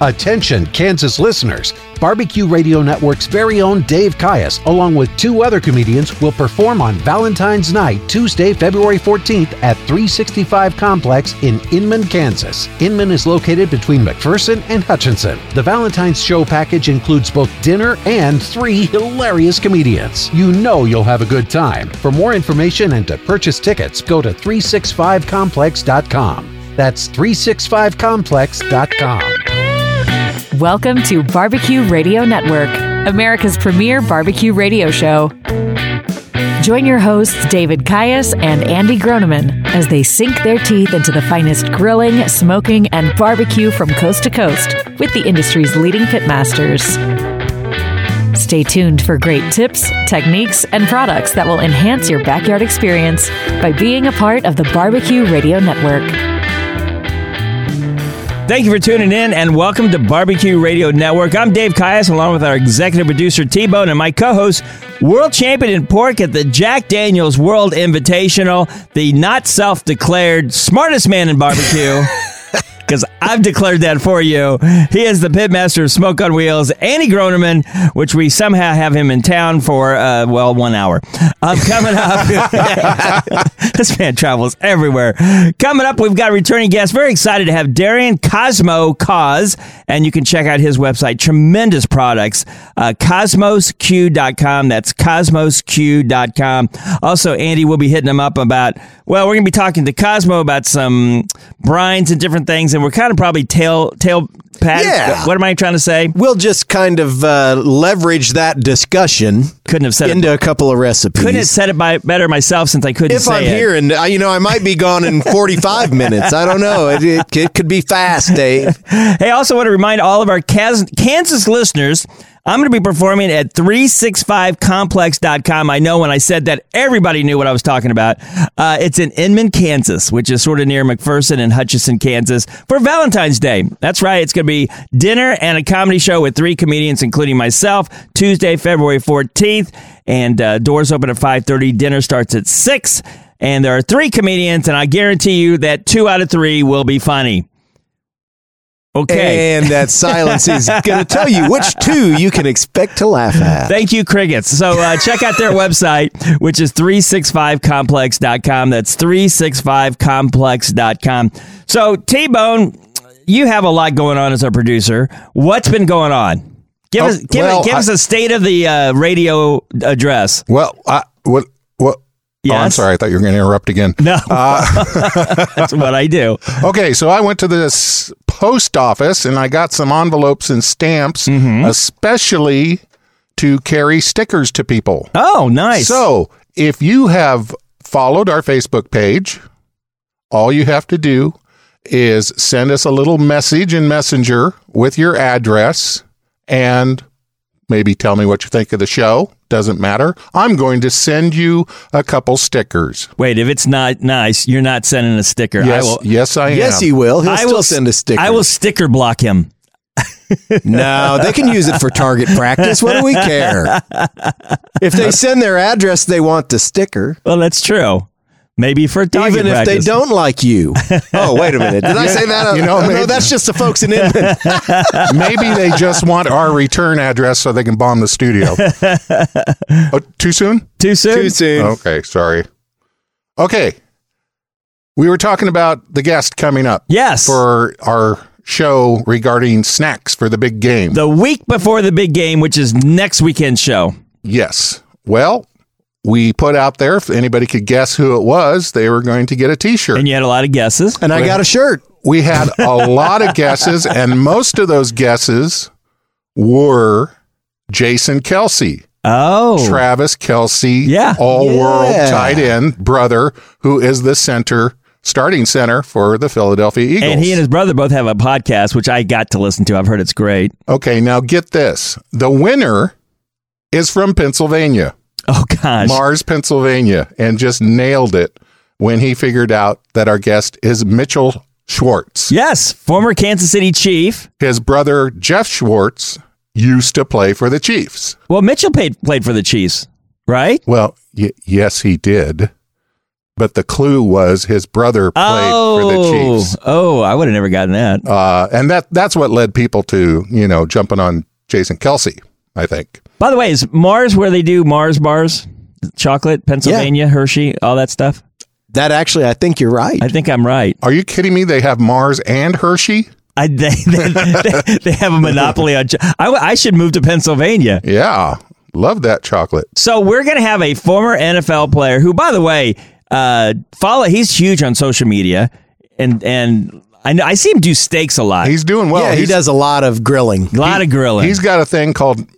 Attention, Kansas listeners. Barbecue Radio Network's very own Dave Caius, along with two other comedians, will perform on Valentine's Night, Tuesday, February 14th at 365 Complex in Inman, Kansas. Inman is located between McPherson and Hutchinson. The Valentine's show package includes both dinner and three hilarious comedians. You know you'll have a good time. For more information and to purchase tickets, go to 365complex.com. That's 365complex.com. Welcome to Barbecue Radio Network, America's premier barbecue radio show. Join your hosts, David Caius and Andy Groneman, as they sink their teeth into the finest grilling, smoking, and barbecue from coast to coast with the industry's leading pitmasters. Stay tuned for great tips, techniques, and products that will enhance your backyard experience by being a part of the Barbecue Radio Network. Thank you for tuning in and welcome to Barbecue Radio Network. I'm Dave Caius along with our executive producer T-Bone and my co-host, world champion in pork at the Jack Daniels World Invitational, the not self-declared smartest man in barbecue. because I've declared that for you. He is the pitmaster of Smoke on Wheels, Andy Groneman, which we somehow have him in town for, uh, well, one hour. Um, coming up, this man travels everywhere. Coming up, we've got returning guest. Very excited to have Darian Cosmo Cause, and you can check out his website. Tremendous products. Uh, CosmosQ.com. That's CosmosQ.com. Also, Andy will be hitting him up about, well, we're going to be talking to Cosmo about some brines and different things and we're kind of probably tail tail pad. Yeah. What am I trying to say? We'll just kind of uh, leverage that discussion Couldn't have said into it. a couple of recipes. Couldn't have said it by better myself since I couldn't if I'm it. here and uh, you know I might be gone in 45 minutes. I don't know. It, it, it could be fast, Dave. Hey, I also want to remind all of our Kansas listeners. I'm going to be performing at 365complex.com. I know when I said that, everybody knew what I was talking about. Uh, it's in Inman, Kansas, which is sort of near McPherson and Hutchinson, Kansas, for Valentine's Day. That's right. It's going to be dinner and a comedy show with three comedians, including myself, Tuesday, February 14th. And uh, doors open at 5.30. Dinner starts at 6. And there are three comedians, and I guarantee you that two out of three will be funny. Okay. And that silence is going to tell you which two you can expect to laugh at. Thank you, Crickets. So uh, check out their website, which is 365complex.com. That's 365complex.com. So, T Bone, you have a lot going on as a producer. What's been going on? Give Oh, us give, well, give us I- a state of the uh, radio address. Well, I, what what? Oh, I'm sorry. I thought you were going to interrupt again. No, that's what I do. Okay, so I went to this post office and I got some envelopes and stamps, Mm-hmm. especially to carry stickers to people. Oh, nice. So if you have followed our Facebook page, all you have to do is send us a little message in Messenger with your address and maybe tell me what you think of the show. Doesn't matter. I'm going to send you a couple stickers. Wait, if it's not nice, you're not sending a sticker. Yes, I will. yes, I am. Yes, he will. He'll I still will send a sticker. I will sticker block him. No, they can use it for target practice. What do we care? If they send their address, they want the sticker. Well, that's true. Maybe for target Even if they don't like you. Oh, wait a minute. Did I say that? You know, oh, no, maybe- that's just the folks in Inman. Maybe they just want our return address so they can bomb the studio. oh, too soon? Too soon. Too soon. Okay, sorry. Okay. We were talking about the guest coming up Yes. for our show regarding snacks for the big game. the week before the big game, which is next weekend's show. yes. Well, we put out there if anybody could guess who it was, they were going to get a t-shirt. And you had a lot of guesses. And I got a shirt. we had a lot of guesses, and most of those guesses were Jason Kelce. Oh. Travis Kelce, Yeah. all world Yeah. tight end brother, who is the center, starting center for the Philadelphia Eagles. and he and his brother both have a podcast, which I got to listen to. I've heard it's great. okay, now get this: the winner is from Pennsylvania, Oh, gosh. Mars, Pennsylvania, and just nailed it when he figured out that our guest is Mitchell Schwartz. yes. Former Kansas City Chief. His brother Geoff Schwartz used to play for the Chiefs. Well, Mitchell played, played for the Chiefs, right? Well, y- yes, he did. but the clue was his brother played oh, for the Chiefs. oh, I would have never gotten that. Uh, and that that's what led people to, you know, jumping on Jason Kelce, I think. By the way, is Mars where they do Mars bars, chocolate, Pennsylvania, Hershey, all that stuff? That actually, I think you're right. I think I'm right. Are you kidding me? They have Mars and Hershey? I, they, they, they, they have a monopoly on. Cho- I, I should move to Pennsylvania. Yeah. Love that chocolate. So we're going to have a former NFL player who, by the way, uh, follow. He's huge on social media, and and I, know- I see him do steaks a lot. He's doing well. yeah, he does a lot of grilling. a lot of grilling. He's got a thing called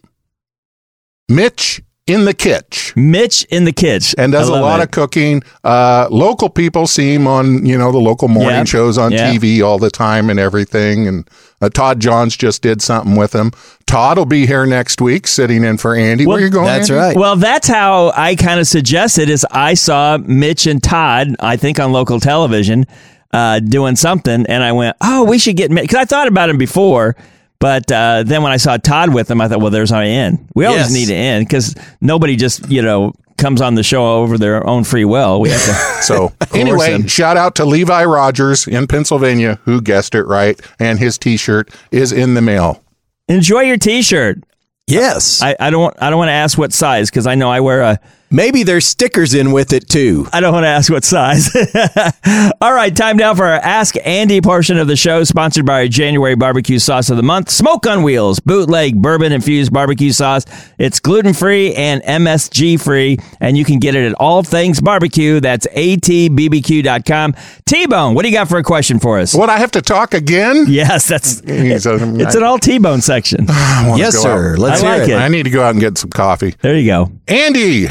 Mitch in the Kitch Mitch in the kids and does a lot of cooking. Uh, local people see him on, you know, the local morning Yeah. shows on Yeah. TV all the time and everything. And uh, Todd Johns just did something with him. Todd will be here next week sitting in for Andy. Well, Where you going? That's Andy? right. Well, that's how I kind of suggested. Is I saw Mitch and Todd, I think on local television, uh, doing something, and I went, "Oh, we should get Mitch," because I thought about him before. But uh, then when I saw Todd with him, I thought, well, there's our end. We always Yes. need an end because nobody just you know comes on the show over their own free will. We have to. So anyway, him. shout out to Levi Rogers in Pennsylvania who guessed it right, and his T-shirt is in the mail. Enjoy your T-shirt. yes. I, I don't. I don't want to ask what size because I know I wear a. Maybe there's stickers in with it too. I don't want to ask what size. All right, time now for our Ask Andy portion of the show, sponsored by our January barbecue sauce of the month, Smoke on Wheels, bootleg bourbon infused barbecue sauce. It's gluten free and MSG free, and you can get it at All Things Barbecue. That's atbbq.com. T Bone, what do you got for a question for us? What I have to talk again? Yes, that's He's a- it's an all T Bone section. Yes, sir. out. Let's I hear like it. it. I need to go out and get some coffee. There you go. Andy,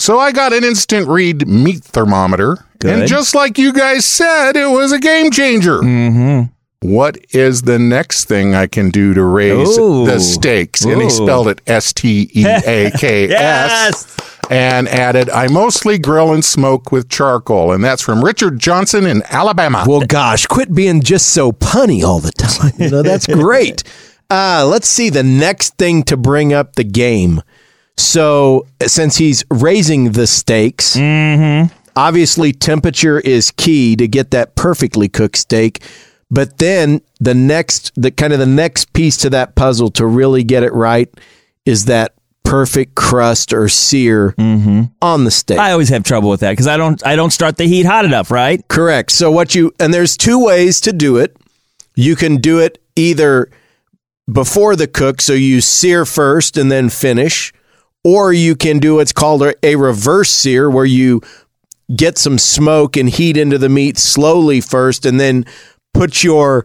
so I got an instant read meat thermometer, Good. and just like you guys said, it was a game changer. Mm-hmm. is the next thing I can do to raise Ooh. the stakes? And he spelled it S T E A K Yes. And added, I mostly grill and smoke with charcoal. And that's from Richard Johnson in Alabama. Well, gosh, quit being just so punny all the time. You know, that's great. Uh, let's see the next thing to bring up the game. So, since he's raising the stakes, mm-hmm. obviously temperature is key to get that perfectly cooked steak. But then the next, the kind of the next piece to that puzzle to really get it right is that perfect crust or sear mm-hmm. on the steak. I always have trouble with that because I don't I don't start the heat hot enough, right? Correct. So what you and there's two ways to do it. You can do it either before the cook, so you sear first and then finish, or you can do what's called a, reverse sear, where you get some smoke and heat into the meat slowly first, and then put your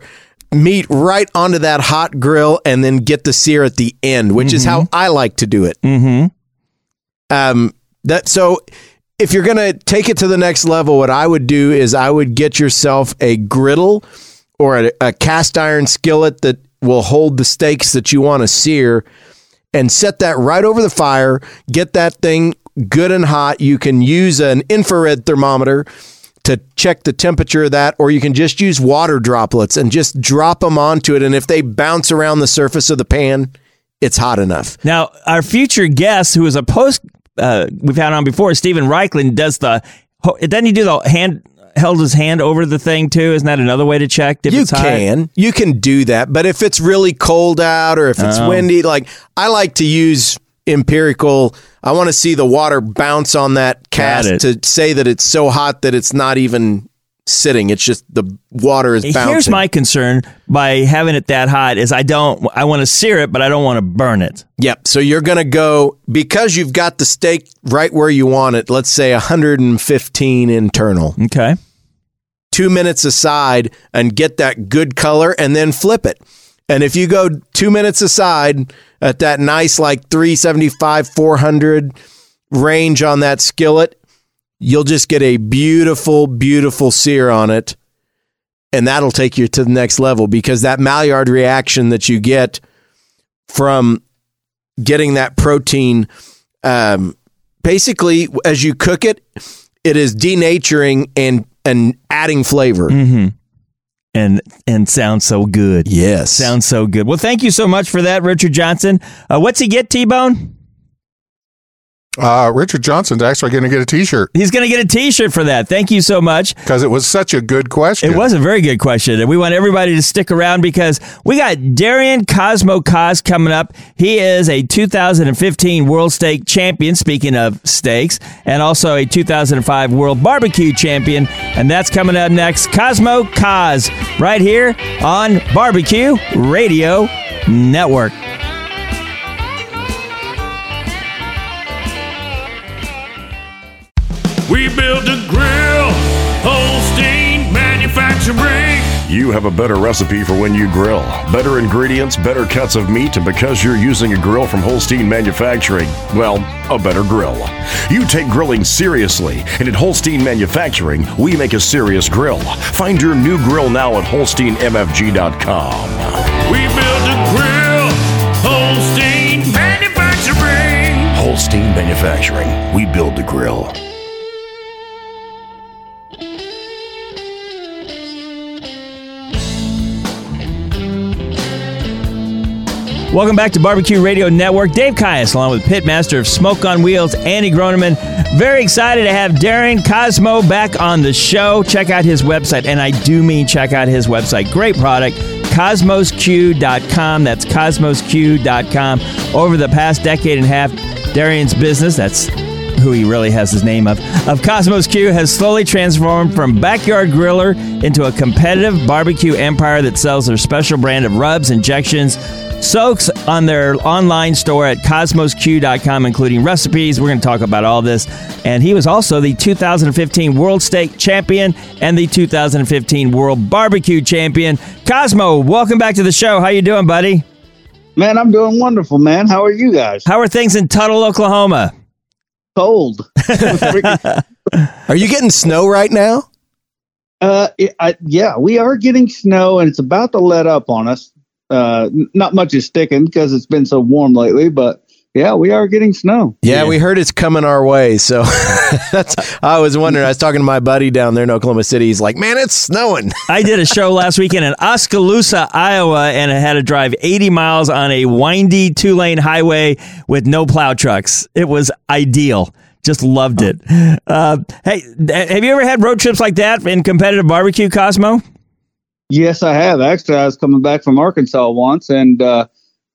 meat right onto that hot grill, and then get the sear at the end, which is how I like to do it. Mm-hmm. Um, that so if you're gonna take it to the next level, what I would do is I would get yourself a griddle or a, a cast iron skillet that will hold the steaks that you want to sear, and set that right over the fire. Get that thing good and hot. You can use an infrared thermometer to check the temperature of that, or you can just use water droplets and just drop them onto it. And if they bounce around the surface of the pan, it's hot enough. Now, our future guest, who is a post uh, we've had on before, Steven Raichlen, does the doesn't he do the hand held his hand over the thing too? Isn't that another way to check if you hot? can you can do that but if it's really cold out or if it's Oh. windy like i like to use empirical i want to see the water bounce on that cast to say that it's so hot that it's not even sitting it's just the water is bouncing Here's my concern by having it that hot is I don't I want to sear it, but I don't want to burn it. yep so you're gonna go because you've got the steak right where you want it let's say 115 internal Okay. two minutes aside and get that good color and then flip it. And if you go two minutes aside at that nice, like 375, 400 range on that skillet, you'll just get a beautiful, beautiful sear on it. And that'll take you to the next level because that Maillard reaction that you get from getting that protein, um, basically, as you cook it, it is denaturing and and adding flavor. Mm-hmm. And and sounds so good. Yes. Sounds so good. Well, thank you so much for that, Richard Johnson. Uh, what's he get, T Bone? Uh, Richard Johnson's actually going to get a T-shirt He's going to get a T-shirt for that. Thank you so much. because it was such a good question. It was a very good question, and we want everybody to stick around because we got Darian Cosmo Cos coming up. He is a 2015 World Steak Champion. Speaking of steaks, and also a 2005 World Barbecue Champion, and that's coming up next. Cosmo Cos, right here on Barbecue Radio Network. We build a grill, Holstein Manufacturing. You have a better recipe for when you grill. Better ingredients, better cuts of meat, and because you're using a grill from Holstein Manufacturing, well, a better grill. You take grilling seriously, and at Holstein Manufacturing, we make a serious grill. Find your new grill now at holsteinmfg.com. We build a grill, Holstein Manufacturing. Holstein Manufacturing, we build the grill. Welcome back to Barbecue Radio Network. Dave Caius, along with Pitmaster of Smoke on Wheels, Andy Groneman. Very excited to have Darren Cosmo back on the show. Check out his website, and I do mean check out his website. Great product, cosmosq.com. That's cosmosq.com. Over the past decade and a half, Darian's business, that's who he really has his name of, of Cosmos Q has slowly transformed from backyard griller into a competitive barbecue empire that sells their special brand of rubs, injections, soaks on their online store at cosmosq.com, including recipes. We're going to talk about all this. And he was also the 2015 World Steak Champion and the 2015 World Barbecue Champion. Cosmo, welcome back to the show. How you doing, buddy? Man, I'm doing wonderful, man. How are you guys? How are things in Tuttle, Oklahoma? Cold. Are you getting snow right now? uh, it- I, yeah, we are getting snow, and it's about to let up on us. Uh, not much is sticking because it's been so warm lately, but yeah, we are getting snow. Yeah, Yeah. we heard it's coming our way. So that's I was wondering. I was talking to my buddy down there in Oklahoma City. He's like, "Man, it's snowing." I did a show last weekend in Oskaloosa, Iowa, and I had to drive 80 miles on a windy two lane highway with no plow trucks. It was ideal. Just loved it. Uh, hey, have you ever had road trips like that in competitive barbecue, Cosmo? Yes, I have. Actually, I was coming back from Arkansas once, and uh,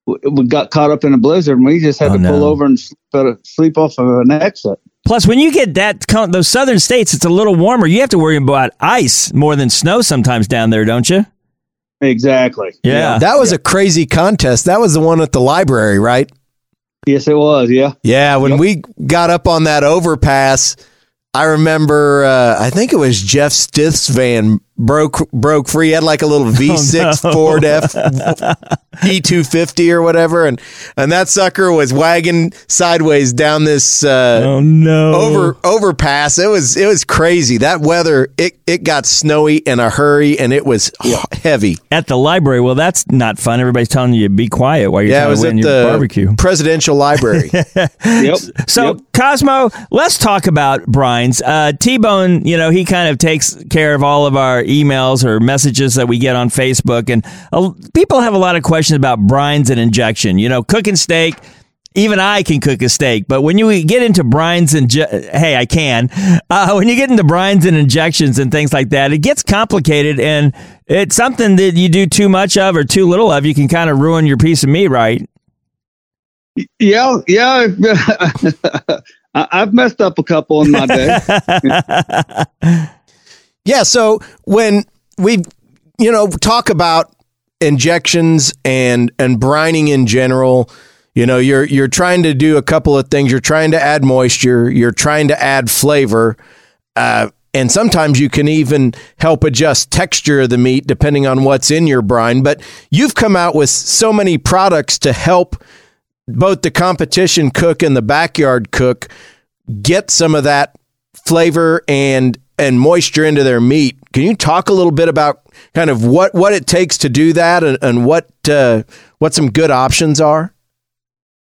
we got caught up in a blizzard, and we just had Oh, to pull no. over and sleep, sleep off of an exit. Plus, when you get that those southern states, it's a little warmer. You have to worry about ice more than snow sometimes down there, don't you? Exactly. Yeah. That was a crazy contest. That was the one at the library, right? Yes, it was. Yeah. Yeah, when Yep. we got up on that overpass, I remember uh, I think it was Jeff Stith's van broke broke free. He had like a little V6 no. Ford F E250 or whatever, and and that sucker was wagging sideways down this uh, Oh no! over overpass. It was it was crazy. That weather it it got snowy in a hurry, and it was heavy. at the library. Well, that's not fun. Everybody's telling you to be quiet while you're Yeah, it trying was to your the barbecue. presidential library. Yep. So, Yep. Cosmo, let's talk about brines. Uh, T Bone, you know, he kind of takes care of all of our emails or messages that we get on Facebook. And uh, people have a lot of questions about brines and injection. You know, cooking steak. Even I can cook a steak, but when you get into brines and ju- hey, I can. Uh, when you get into brines and injections and things like that, it gets complicated, and it's something that you do too much of or too little of, you can kind of ruin your piece of meat, right? Yeah. Yeah. I've messed up a couple in my day. Yeah. So when we, you know, talk about injections and and brining in general, you know, you're you're trying to do a couple of things. You're trying to add moisture. You're trying to add flavor. Uh, and sometimes you can even help adjust texture of the meat depending on what's in your brine. But you've come out with so many products to help both the competition cook and the backyard cook get some of that flavor and and moisture into their meat. Can you talk a little bit about kind of what what it takes to do that and, and what uh, what some good options are?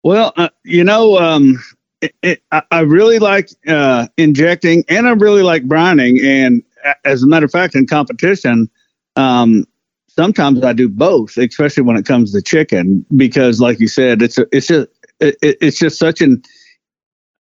Well, uh, you know, um, it, it, I, I really like uh, injecting, and I really like brining. And as a matter of fact, in competition, um, sometimes I do both, especially when it comes to chicken, because, like you said, it's a, it's just it, it- it's just such an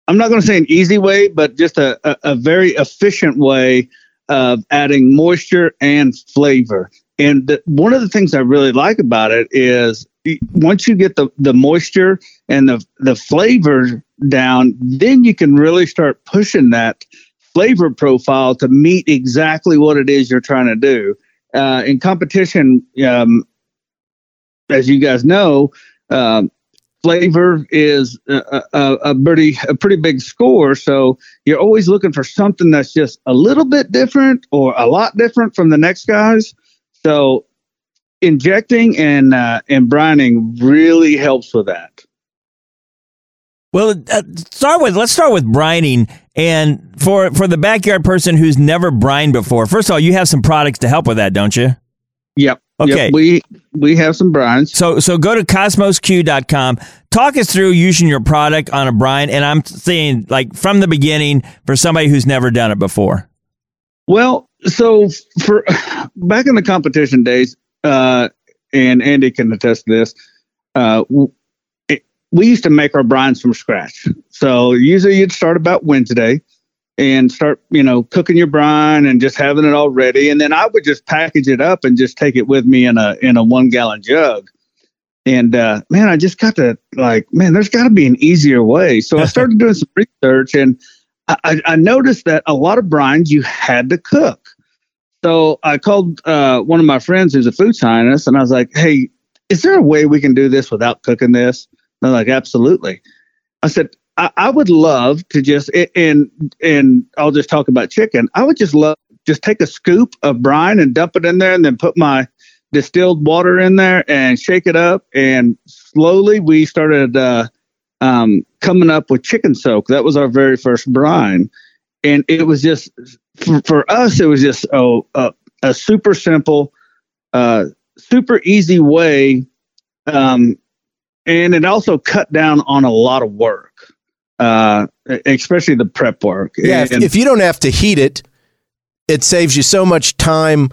I'm not going to say an easy way, but just a, a, a very efficient way of adding moisture and flavor. And the, one of the things I really like about it is once you get the, the moisture and the, the flavor down, then you can really start pushing that flavor profile to meet exactly what it is you're trying to do. Uh, in competition, um, as you guys know, um, flavor is a, a, a pretty a pretty big score. So you're always looking for something that's just a little bit different or a lot different from the next guys. So injecting and uh, and brining really helps with that. Well, uh, start with let's start with brining. And for for the backyard person who's never brined before, first of all, you have some products to help with that, don't you? Yep. Okay. Yep, we we have some brines. So so go to cosmosq.com. Talk us through using your product on a brine, and I'm saying like from the beginning for somebody who's never done it before. Well, so for back in the competition days, uh, and Andy can attest to this. Uh, it, we used to make our brines from scratch. So usually you'd start about Wednesday and start, you know, cooking your brine and just having it all ready. And then I would just package it up and just take it with me in a in a one gallon jug. And uh, man, I just got to like, man, there's got to be an easier way. So I started doing some research and I- I, noticed that a lot of brines you had to cook. So I called uh, one of my friends who's a food scientist, and I was like, "Hey, is there a way we can do this without cooking this?" And they're like, "Absolutely." I said, I, "I would love to just and and I'll just talk about chicken. I would just love just take a scoop of brine and dump it in there, and then put my distilled water in there and shake it up. And slowly we started uh, um, coming up with chicken soak. That was our very first brine, and it was just for, for us. It was just a, a, a super simple, uh, super easy way, um, and it also cut down on a lot of work, uh, especially the prep work. Yeah, if, if you don't have to heat it, it saves you so much time.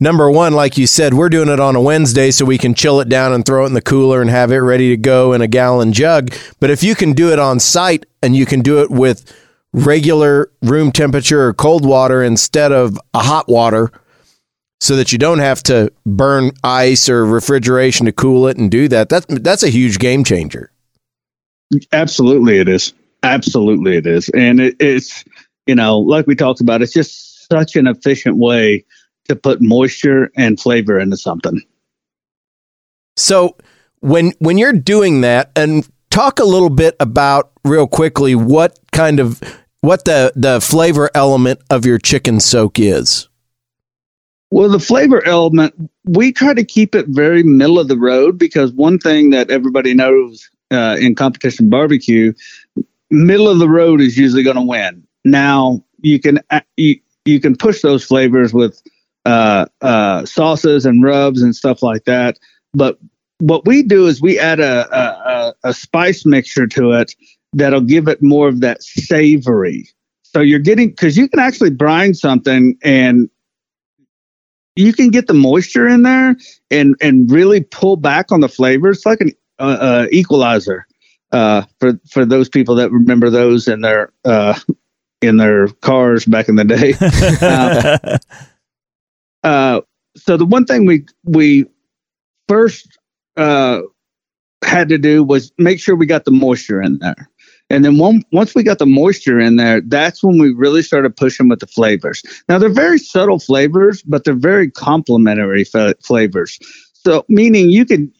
Number one, like you said, we're doing it on a Wednesday so we can chill it down and throw it in the cooler and have it ready to go in a gallon jug. But if you can do it on site and you can do it with regular room temperature or cold water instead of a hot water, so that you don't have to burn ice or refrigeration to cool it and do that, that's that's a huge game changer. Absolutely, it is. Absolutely, it is. And it, it's, you know, like we talked about, it's just such an efficient way to put moisture and flavor into something. So when when you're doing that, and talk a little bit about real quickly what kind of what the the flavor element of your chicken soak is. Well, the flavor element, we try to keep it very middle of the road because one thing that everybody knows uh, in competition barbecue, middle of the road is usually going to win. Now you can uh, you, you can push those flavors with uh, uh, sauces and rubs and stuff like that, but what we do is we add a, a, a, spice mixture to it that'll give it more of that savory. So you're getting because you can actually brine something and you can get the moisture in there and and really pull back on the flavor. It's like an uh, uh, equalizer uh, for for those people that remember those in their uh, in their cars back in the day. Uh, uh, so the one thing we we first uh, had to do was make sure we got the moisture in there. And then one, once we got the moisture in there, that's when we really started pushing with the flavors. Now they're very subtle flavors, but they're very complementary fa- flavors. So meaning you can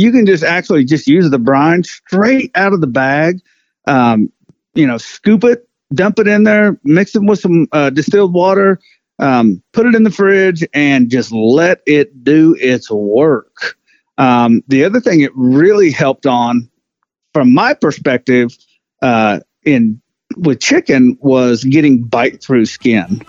you can just actually just use the brine straight out of the bag. Um, you know, scoop it, dump it in there, mix it with some uh, distilled water, um, put it in the fridge, and just let it do its work. Um, the other thing it really helped on, from my perspective, uh, in with chicken was getting bite through skin.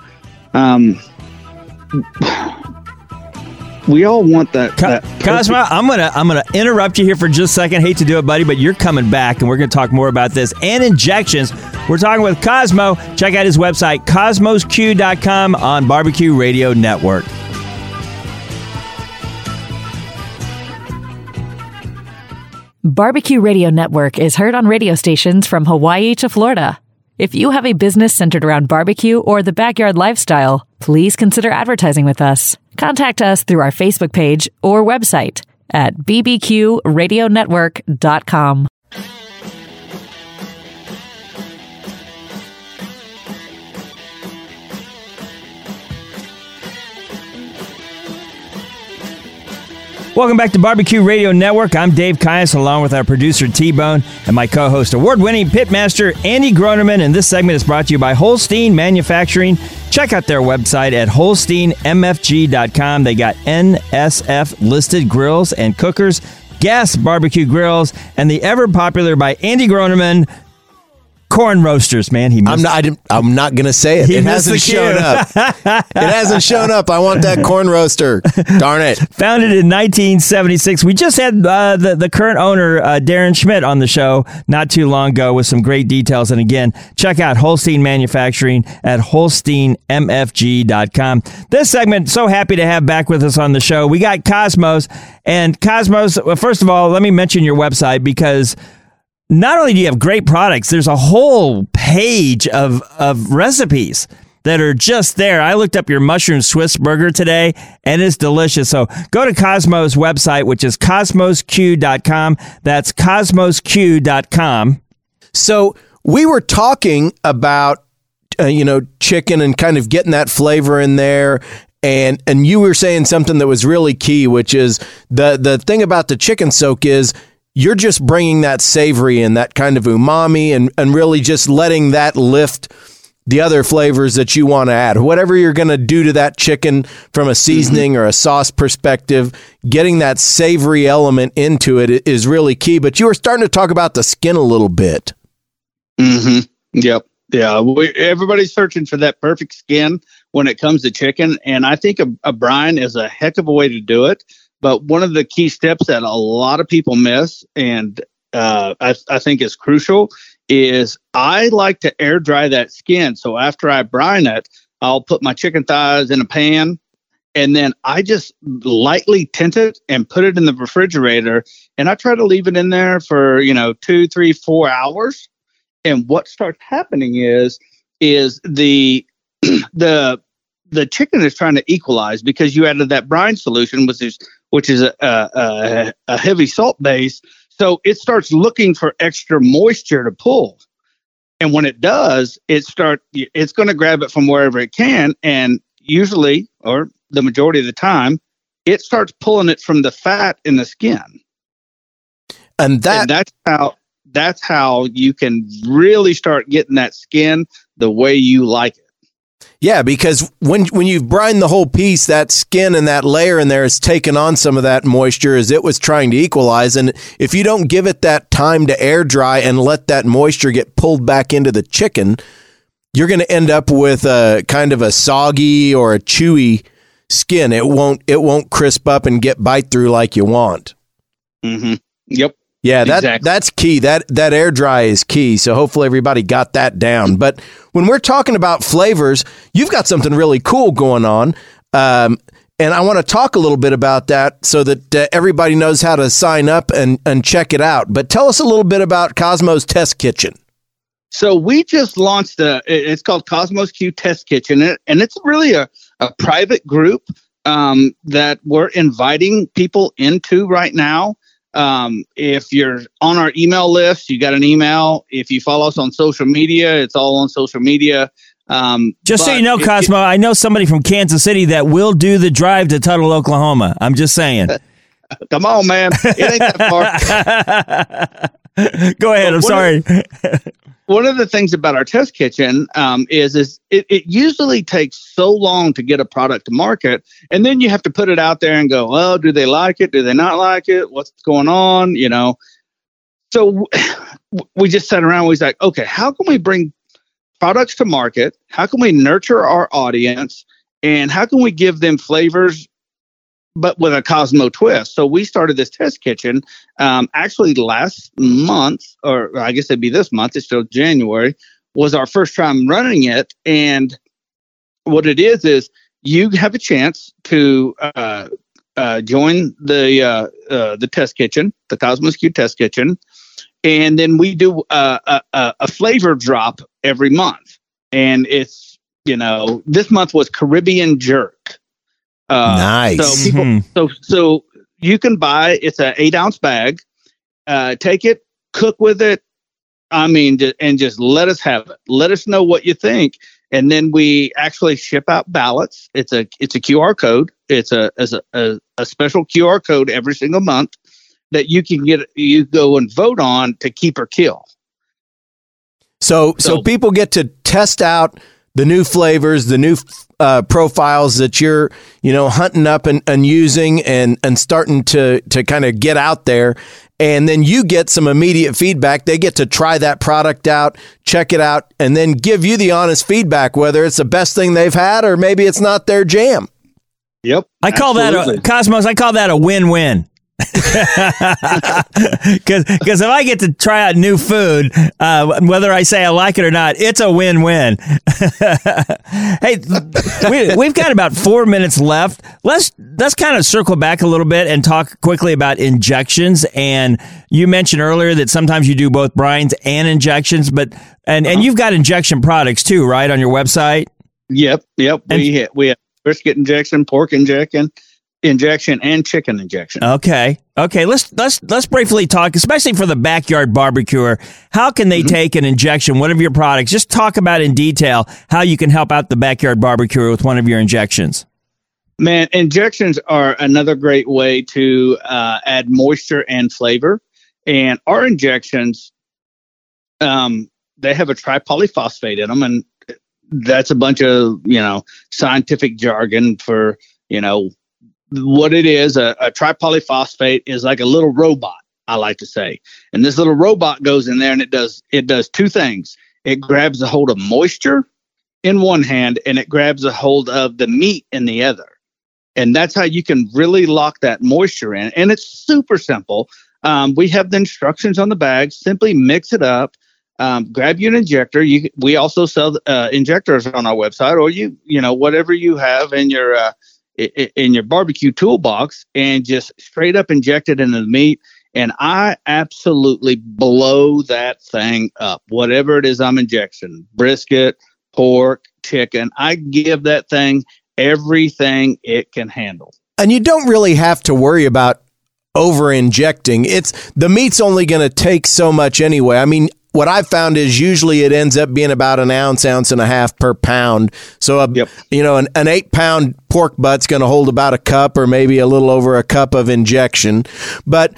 We all want that. Co- that Cosmo, I'm gonna I'm gonna interrupt you here for just a second. Hate to do it, buddy, but you're coming back, and we're gonna talk more about this and injections. We're talking with Cosmo. Check out his website, cosmosq.com on Barbecue Radio Network. Barbecue Radio Network is heard on radio stations from Hawaii to Florida. If you have a business centered around barbecue or the backyard lifestyle, please consider advertising with us. Contact us through our Facebook page or website at bbqradionetwork.com. Welcome back to Barbecue Radio Network. I'm Dave Caius, along with our producer T Bone and my co host, award winning pitmaster Andy Groneman. And this segment is brought to you by Holstein Manufacturing. Check out their website at holsteinmfg.com. They got NSF listed grills and cookers, gas barbecue grills, and the ever popular by Andy Groneman corn roasters, man. He missed I'm not. I didn't, I'm not gonna say it. He it hasn't shown up. it hasn't shown up. I want that corn roaster. Darn it. Founded in 1976. We just had uh, the, the current owner, uh, Darren Schmidt, on the show not too long ago with some great details. And again, check out Holstein Manufacturing at holsteinmfg.com. This segment, so happy to have back with us on the show. We got Cosmos. And Cosmos, well, first of all, let me mention your website because not only do you have great products, there's a whole page of, of recipes that are just there. I looked up your mushroom Swiss burger today and it's delicious. So go to Cosmos website, which is cosmosq.com. That's cosmosq.com. So we were talking about, uh, you know, chicken and kind of getting that flavor in there. And, and you were saying something that was really key, which is the, the thing about the chicken soak is you're just bringing that savory and that kind of umami and, and really just letting that lift the other flavors that you want to add. Whatever you're going to do to that chicken from a seasoning or a sauce perspective, getting that savory element into it is really key. But you were starting to talk about the skin a little bit. Mm-hmm. Yep. Yeah. We, everybody's searching for that perfect skin when it comes to chicken. And I think a, a brine is a heck of a way to do it. But one of the key steps that a lot of people miss, and uh, I, I think is crucial, is I like to air dry that skin. So after I brine it, I'll put my chicken thighs in a pan and then I just lightly tint it and put it in the refrigerator. And I try to leave it in there for, you know, two, three, four hours and what starts happening is is the the the chicken is trying to equalize because you added that brine solution which is which is a, a, a heavy salt base. So it starts looking for extra moisture to pull. And when it does it start it's going to grab it from wherever it can. And usually or the majority of the time it starts pulling it from the fat in the skin. And that and that's how that's how you can really start getting that skin the way you like it. Yeah, because when when you've brined the whole piece, that skin and that layer in there has taken on some of that moisture as it was trying to equalize. And if you don't give it that time to air dry and let that moisture get pulled back into the chicken, you're going to end up with a kind of a soggy or a chewy skin. It won't it won't crisp up and get bite through like you want. Mm-hmm. Yep. Yeah, that Exactly. that's key. That that air dry is key. So hopefully everybody got that down. But when we're talking about flavors, you've got something really cool going on. Um, and I want to talk a little bit about that so that uh, everybody knows how to sign up and, and check it out. But tell us a little bit about Cosmos Test Kitchen. So we just launched a. It's called Cosmos Q Test Kitchen, and- and it's really a a private group um, that we're inviting people into right now. Um, if you're on our email list, you got an email. If you follow us on social media, it's all on social media. Um, Just so you know, Cosmo, I know somebody from Kansas City that will do the drive to Tuttle, Oklahoma. I'm just saying. come on, man, it ain't that far. Go ahead. I'm But what sorry. one of the things about our test kitchen um, is is it, it usually takes so long to get a product to market and then you have to put it out there and go well do they like it? Do they not like it? What's going on? You know? So we just sat around we was like okay how can we bring products to market? How can we nurture our audience? And how can we give them flavors but with a Cosmo twist. So we started this test kitchen um, actually last month, or I guess it'd be this month. It's still January. Was our first time running it, and what it is is you have a chance to uh, uh, join the uh, uh, the test kitchen, the Cosmos Q test kitchen, and then we do uh, a, a, a flavor drop every month. And it's you know this month was Caribbean jerk. Uh, Nice. So people, Mhm. so so you can buy it's an eight ounce bag. Uh, take it, cook with it. I mean, ju- and just let us have it. Let us know what you think, and then we actually ship out ballots. It's a it's a QR code. It's a as a, a, a special QR code every single month that you can get. You go and vote on to keep or kill. So, so So- people get to test out the new flavors, the new uh, profiles that you're, you know, hunting up and, and using and, and starting to, to kind of get out there. And then you get some immediate feedback. They get to try that product out, check it out, and then give you the honest feedback, whether it's the best thing they've had or maybe it's not their jam. Yep. I call that a. Cosmos. I call that a win-win. Because if I get to try out new food, uh, whether I say I like it or not, it's a win-win. hey, we, we've got about four minutes left. Let's let's kind of circle back a little bit and talk quickly about injections. And you mentioned earlier that sometimes you do both brines and injections, but and and you've got injection products too, right, on your website. Yep. Yep. And- we we have brisket injection, pork injection, injection, and chicken injection. Okay. Okay. Let's let's let's briefly talk, especially for the backyard barbecuer. How can they take an injection, one of your products? Just talk about in detail how you can help out the backyard barbecuer with one of your injections. Man, injections are another great way to uh, add moisture and flavor. And our injections, um, they have a tripolyphosphate in them, and that's a bunch of you know scientific jargon for you know what it is. A, a tripolyphosphate is like a little robot. I like to say, and this little robot goes in there and it does it does two things. It grabs a hold of moisture in one hand, and it grabs a hold of the meat in the other and that's how you can really lock that moisture in. And it's super simple. Um, we have the instructions on the bag. Simply mix it up. Um, grab you an injector. You we also sell uh, injectors on our website, or you you know whatever you have in your uh, in your barbecue toolbox, and just straight up inject it into the meat. And I absolutely blow that thing up. Whatever it is, I'm injecting brisket, pork, chicken. I give that thing everything it can handle. And you don't really have to worry about over injecting. It's the meat's only going to take so much anyway. I mean, what I've found is usually it ends up being about an ounce, ounce and a half per pound. So, a, Yep. you know, an, an eight pound pork butt's going to hold about a cup or maybe a little over a cup of injection. But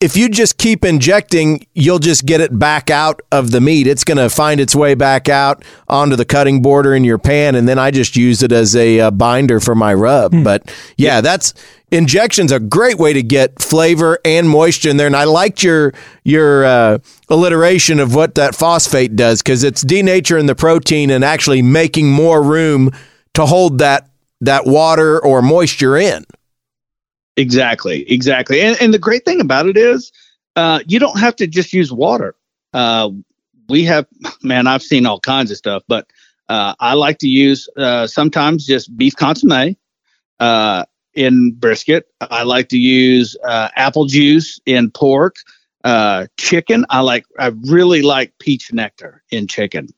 if you just keep injecting, you'll just get it back out of the meat. It's going to find its way back out onto the cutting board or in your pan, and then I just use it as a uh, binder for my rub. But yeah, that's injection's a great way to get flavor and moisture in there. And I liked your your uh, alliteration of what that phosphate does because it's denaturing the protein and actually making more room to hold that that water or moisture in. Exactly, exactly. And, and the great thing about it is, uh, you don't have to just use water. Uh, we have, man, I've seen all kinds of stuff, but uh, I like to use uh, sometimes just beef consomme uh, in brisket. I like to use uh, apple juice in pork. Chicken, I like. I really like peach nectar in chicken.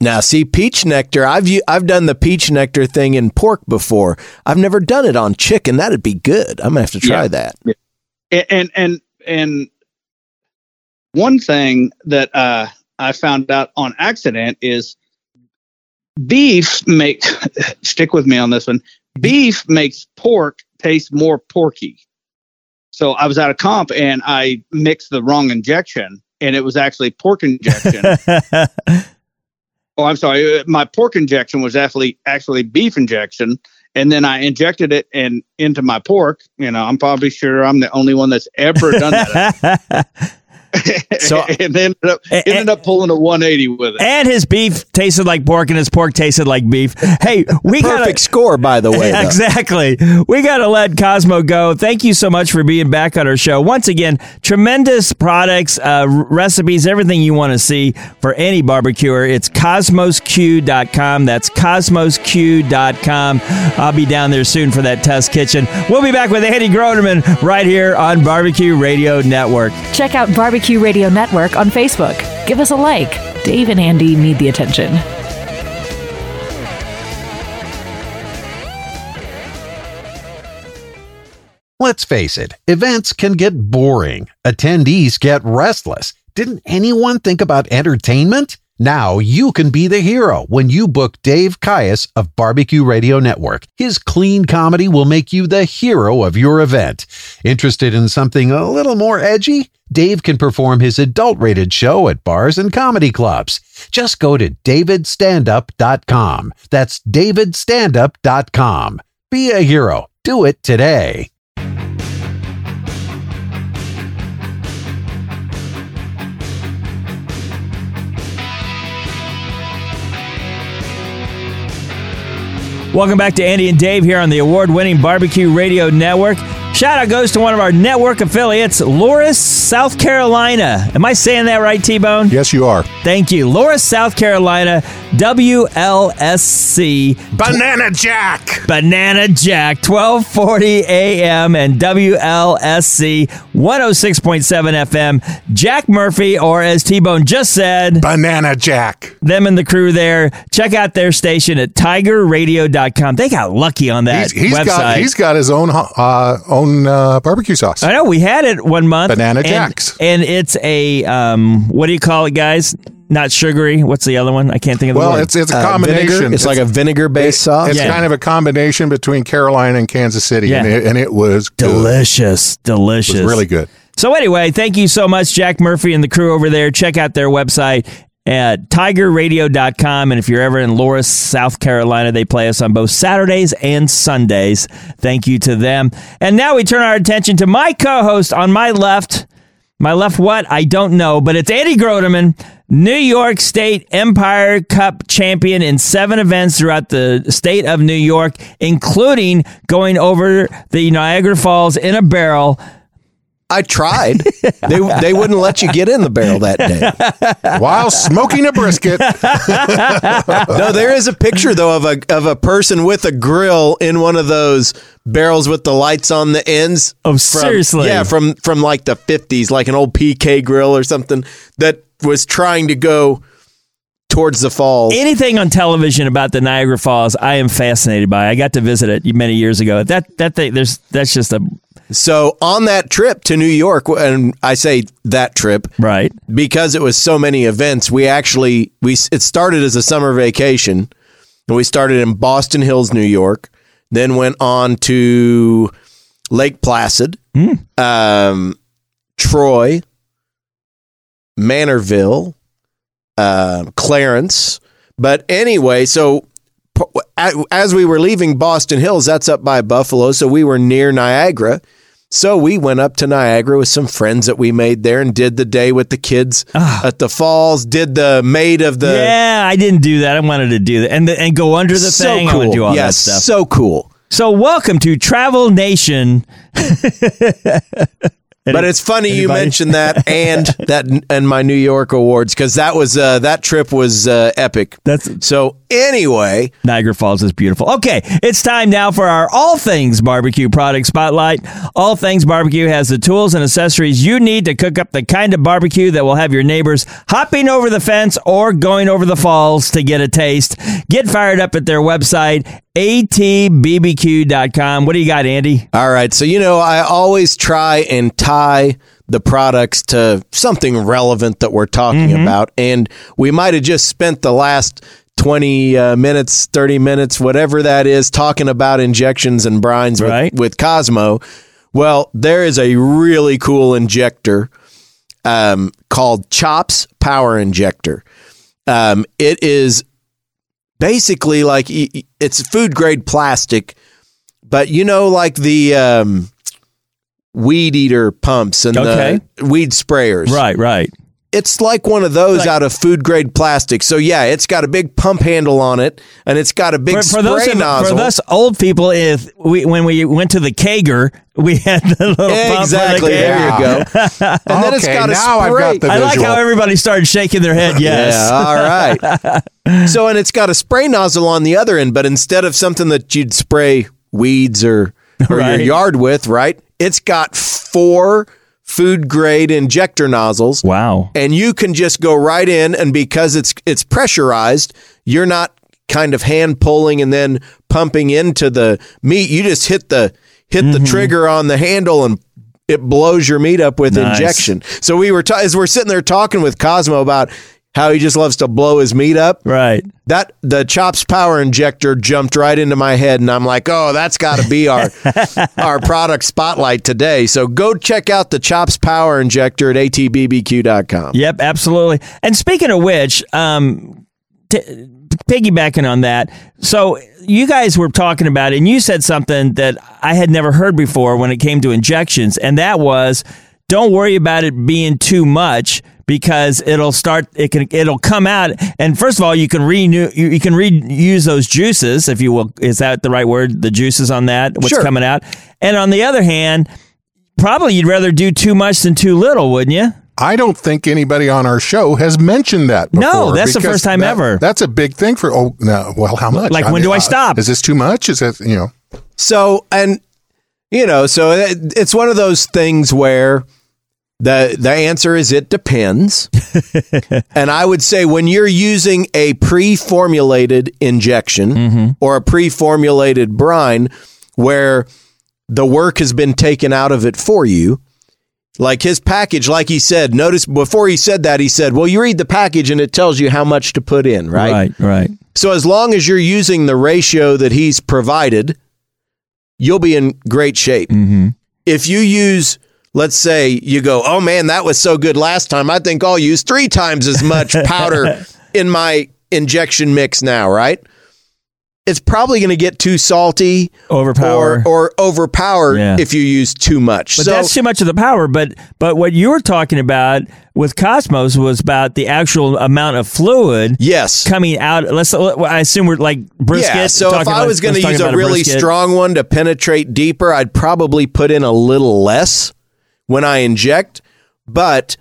Now, see, peach nectar. I've I've done the peach nectar thing in pork before. I've never done it on chicken. That'd be good. I'm gonna have to try Yeah. that. and and and, and one thing that uh, I found out on accident is beef make stick with me on this one. Beef makes pork taste more porky. So I was at a comp and I mixed the wrong injection, and it was actually pork injection. oh, I'm sorry, uh, my pork injection was actually actually beef injection, and then I injected it and into my pork. You know, I'm probably sure I'm the only one that's ever done that. So- and ended up ended up pulling a 180 with it. And his beef tasted like pork, and his pork tasted like beef. Hey, we got Perfect score, by the way. though. exactly. We got to let Cosmo go. Thank you so much for being back on our show. Once again, tremendous products, uh, recipes, everything you want to see for any barbecuer. It's cosmosq.com. That's cosmosq.com. I'll be down there soon for that test kitchen. We'll be back with Andy Groneman right here on Barbecue Radio Network. Check out Barbecue Radio Network on Facebook. Give us a like. Dave and Andy need the attention. Let's face it, events can get boring. Attendees get restless. Didn't anyone think about entertainment? Now you can be the hero when you book Dave Caius of Barbecue Radio Network. His clean comedy will make you the hero of your event. Interested in something a little more edgy? Dave can perform his adult rated show at bars and comedy clubs. Just go to davidstandup.com. That's davidstandup.com. Be a hero. Do it today. Welcome back to Andy and Dave here on the award winning Barbecue Radio Network. Shout out goes to one of our network affiliates, Loris, South Carolina. Am I saying that right, T Bone? Yes, you are. Thank you. Loris, South Carolina, WLSC Banana Jack. Banana Jack, 1240 AM and WLSC 106.7 FM. Jack Murphy, or as T Bone just said, Banana Jack. them and the crew there. Check out their station at tigerradio.com. They got lucky on that He's, he's website. got he's got his own uh, own uh, barbecue sauce. I know we had it one month. Banana and- Jacks. And it's a um what do you call it, guys? Not sugary. What's the other one? I can't think of the Well, word. it's it's a Uh, combination. vinegar? It's, like a vinegar based sauce. It's Yeah. kind of a combination between Carolina and Kansas City, and, Yeah. it, and it was good. delicious. It Delicious. was really good. So anyway, thank you so much, Jack Murphy and the crew over there. Check out their website at tigerradio.com. And if you're ever in Loris, South Carolina, they play us on both Saturdays and Sundays. Thank you to them. And now we turn our attention to my co-host on my left. My left what? I don't know, but it's Andy Groneman, New York State Empire Cup champion in seven events throughout the state of New York, including going over the Niagara Falls in a barrel. I tried. they they wouldn't let you get in the barrel that day. While smoking a brisket, No, there is a picture though of a of a person with a grill in one of those barrels with the lights on the ends. Oh, From- seriously? Yeah, from from like the fifties, like an old PK grill or something that was trying to go towards the falls. anything on television about the Niagara Falls, I am fascinated by. I got to visit it many years ago. That that thing, there's that's just a So on that trip to New York, and I say that trip right. because it was so many events. We actually we it started as a summer vacation, and we started in Boston Hills, New York. Then went on to Lake Placid, um, Troy, Manorville, uh, Clarence. But anyway, so as we were leaving Boston Hills, that's up by Buffalo, so we were near Niagara. So we went up to Niagara with some friends that we made there and did the day with the kids at the falls. Did the maid of the yeah, I didn't do that. I wanted to do that and the, and go under the so thing. I cool. to do all yes, that stuff. so cool. So welcome to Travel Nation. But it's funny you mentioned that and that and my New York awards because that was uh, that trip was uh, epic. That's So anyway, Niagara Falls is beautiful. Okay, it's time now for our All Things Barbecue product spotlight. All Things Barbecue has the tools and accessories you need to cook up the kind of barbecue that will have your neighbors hopping over the fence or going over the falls to get a taste. Get fired up at their website, atbbq.com. What do you got, Andy? all right. So you know I always try and tie the products to something relevant that we're talking Mm-hmm. about, and we might have just spent the last. 20 uh, minutes, 30 minutes, whatever that is, talking about injections and brines with, with Cosmo. Well, there is a really cool injector um, called Chops Power Injector. Um, it is basically like it's food grade plastic, but you know, like the um, weed eater pumps and Okay. the weed sprayers. Right, right. It's like one of those out of food grade plastic. So yeah, it's got a big pump handle on it, and it's got a big For, spray for those nozzle. for us old people, if we when we went to the Kager, we had the little pump the exactly. There you go. And then it's Okay, got a now I've got the I like how everybody started shaking their head. Yes. Yeah, all right. so, and it's got a spray nozzle on the other end, but instead of something that you'd spray weeds or, or Right. your yard with, right? It's got four food grade injector nozzles. Wow. And you can just go right in, and because it's it's pressurized, you're not kind of hand pulling and then pumping into the meat. You just hit the hit Mm-hmm. the trigger on the handle and it blows your meat up with Nice. injection. So we were ta- as we're sitting there talking with Cosmo about how he just loves to blow his meat up. Right. That the Chops Power Injector jumped right into my head, and I'm like, "Oh, that's got to be our our product spotlight today." So go check out the Chops Power Injector at atbbq.com. Yep, absolutely. And speaking of which, um, t- piggybacking on that, so you guys were talking about it, and you said something that I had never heard before when it came to injections, and that was don't worry about it being too much because it'll start it can it'll come out and first of all you can renew you, you can reuse those juices if you will is that the right word the juices on that what's Sure. coming out and on the other hand probably you'd rather do too much than too little wouldn't you I don't think anybody on our show has mentioned that before. No, that's the first time that- ever. That's a big thing for. Oh, no. Well, how much? Like, when do I uh, stop? Is this too much? Is that you know? So, and you know, so it, it's one of those things where the the answer is it depends. and I would say when you're using a pre-formulated injection or a pre-formulated brine where the work has been taken out of it for you, like his package, like he said, notice before he said that, he said, Well, you read the package and it tells you how much to put in, right? right right So as long as you're using the ratio that he's provided, you'll be in great shape. Mm-hmm. If you use, let's say, you go, oh man, that was so good last time. I think I'll use three times as much powder in my injection mix now, right? It's probably going to get too salty Overpower. or, or overpower Yeah. if you use too much. But so that's too much of the power. But but what you were talking about with Cosmos was about the actual amount of fluid yes, coming out. Let's I assume we're like brisket. Yeah, so if I was going to use a really brisket. strong one to penetrate deeper, I'd probably put in a little less when I inject. But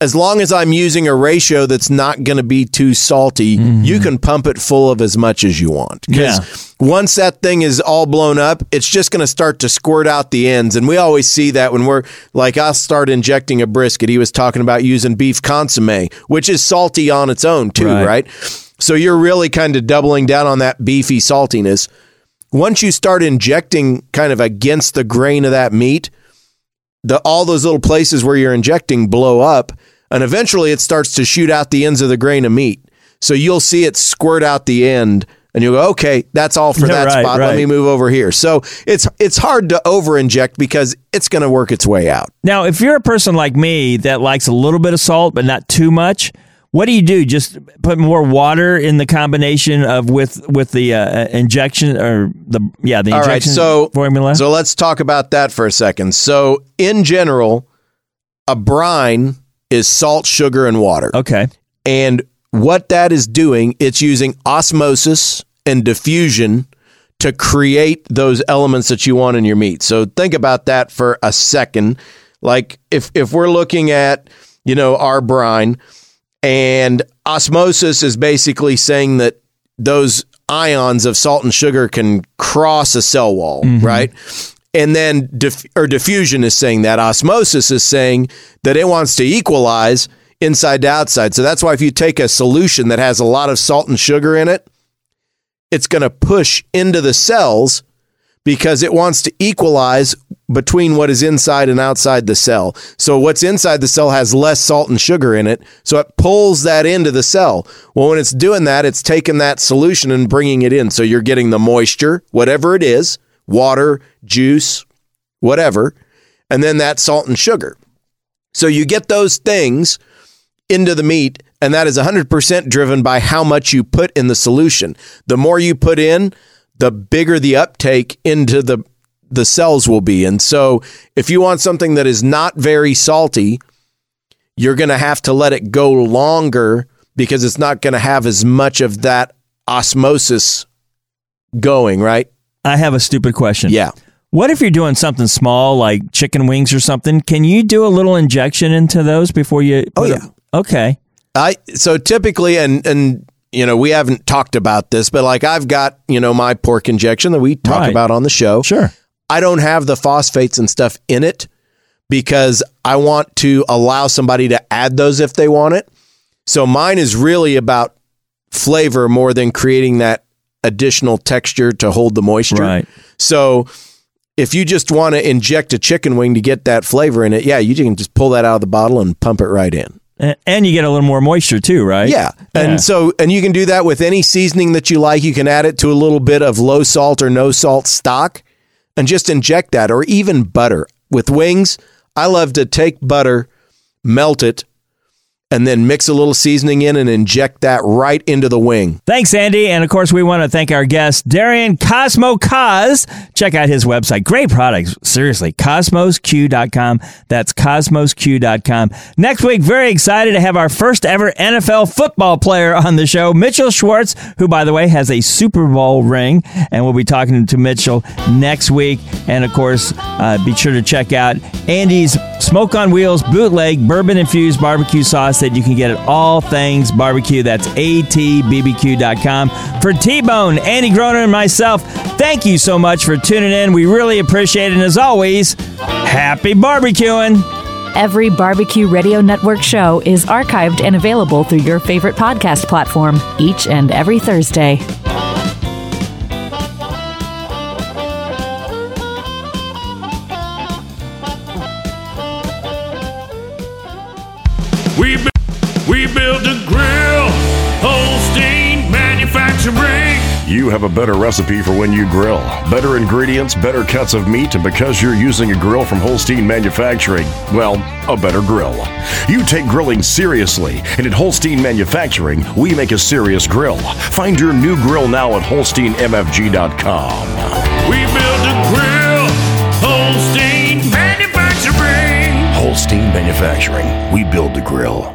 as long as I'm using a ratio that's not going to be too salty, you mm-hmm. can pump it full of as much as you want. Because once that thing is all blown up, it's just going to start to squirt out the ends. And we always see that when we're like, I'll start injecting a brisket. He was talking about using beef consomme, which is salty on its own, too, Right. right? So you're really kind of doubling down on that beefy saltiness. Once you start injecting kind of against the grain of that meat, the all those little places where you're injecting blow up, and eventually it starts to shoot out the ends of the grain of meat. So you'll see it squirt out the end, and you'll go, "Okay, that's all for Yeah, that right, spot. Let me move over here." So it's it's hard to over inject because it's going to work its way out. Now, if you're a person like me that likes a little bit of salt but not too much, what do you do? Just put more water in the combination of with with the uh, injection or the yeah the All right, injection so formula. So let's talk about that for a second. So in general, a brine is salt, sugar, and water. okay, And what that is doing, it's using osmosis and diffusion to create those elements that you want in your meat. So think about that for a second. Like if if we're looking at, you know, our brine and osmosis is basically saying that those ions of salt and sugar can cross a cell wall, mm-hmm. right? And then diff- or diffusion is saying that osmosis is saying that it wants to equalize inside to outside. So that's why if you take a solution that has a lot of salt and sugar in it, it's going to push into the cells because it wants to equalize between what is inside and outside the cell. So what's inside the cell has less salt and sugar in it, so it pulls that into the cell. Well, when it's doing that, it's taking that solution and bringing it in. So you're getting the moisture, whatever it is, water, juice, whatever, and then that salt and sugar. So you get those things into the meat, and that is 100% driven by how much you put in the solution. The more you put in, the bigger the uptake into the the cells will be. And so if you want something that is not very salty, you're going to have to let it go longer because it's not going to have as much of that osmosis going, right? I have a stupid question. Yeah. What if you're doing something small like chicken wings or something? Can you do a little injection into those before you? Oh, yeah. Okay. I so typically and and you know, we haven't talked about this, but like I've got, you know, my pork injection that we talk Right. about on the show. Sure. I don't have the phosphates and stuff in it because I want to allow somebody to add those if they want it. So mine is really about flavor more than creating that additional texture to hold the moisture. Right. So if you just want to inject a chicken wing to get that flavor in it, yeah, you can just pull that out of the bottle and pump it right in. And you get a little more moisture too, right? Yeah. And Yeah. so, and you can do that with any seasoning that you like. You can add it to a little bit of low salt or no salt stock and just inject that or even butter. With wings, I love to take butter, melt it, and then mix a little seasoning in and inject that right into the wing. Thanks, Andy. And of course, we want to thank our guest, Darian Cosmo Cos. Check out his website. Great products. Seriously. CosmosQ.com. That's CosmosQ.com. Next week, very excited to have our first ever NFL football player on the show, Mitchell Schwartz, who, by the way, has a Super Bowl ring. And we'll be talking to Mitchell next week. And of course, uh, be sure to check out Andy's Smoke on Wheels bootleg bourbon infused barbecue sauce that you can get at all things barbecue. That's atbbq.com. For T Bone, Andy Groner, and myself, thank you so much for tuning in. We really appreciate it. And as always, happy barbecuing. Every Barbecue Radio Network show is archived and available through your favorite podcast platform each and every Thursday. You have a better recipe for when you grill. Better ingredients, better cuts of meat, and because you're using a grill from Holstein Manufacturing, well, a better grill. You take grilling seriously, and at Holstein Manufacturing, we make a serious grill. Find your new grill now at holsteinmfg.com. We build a grill, Holstein Manufacturing. Holstein Manufacturing, we build the grill.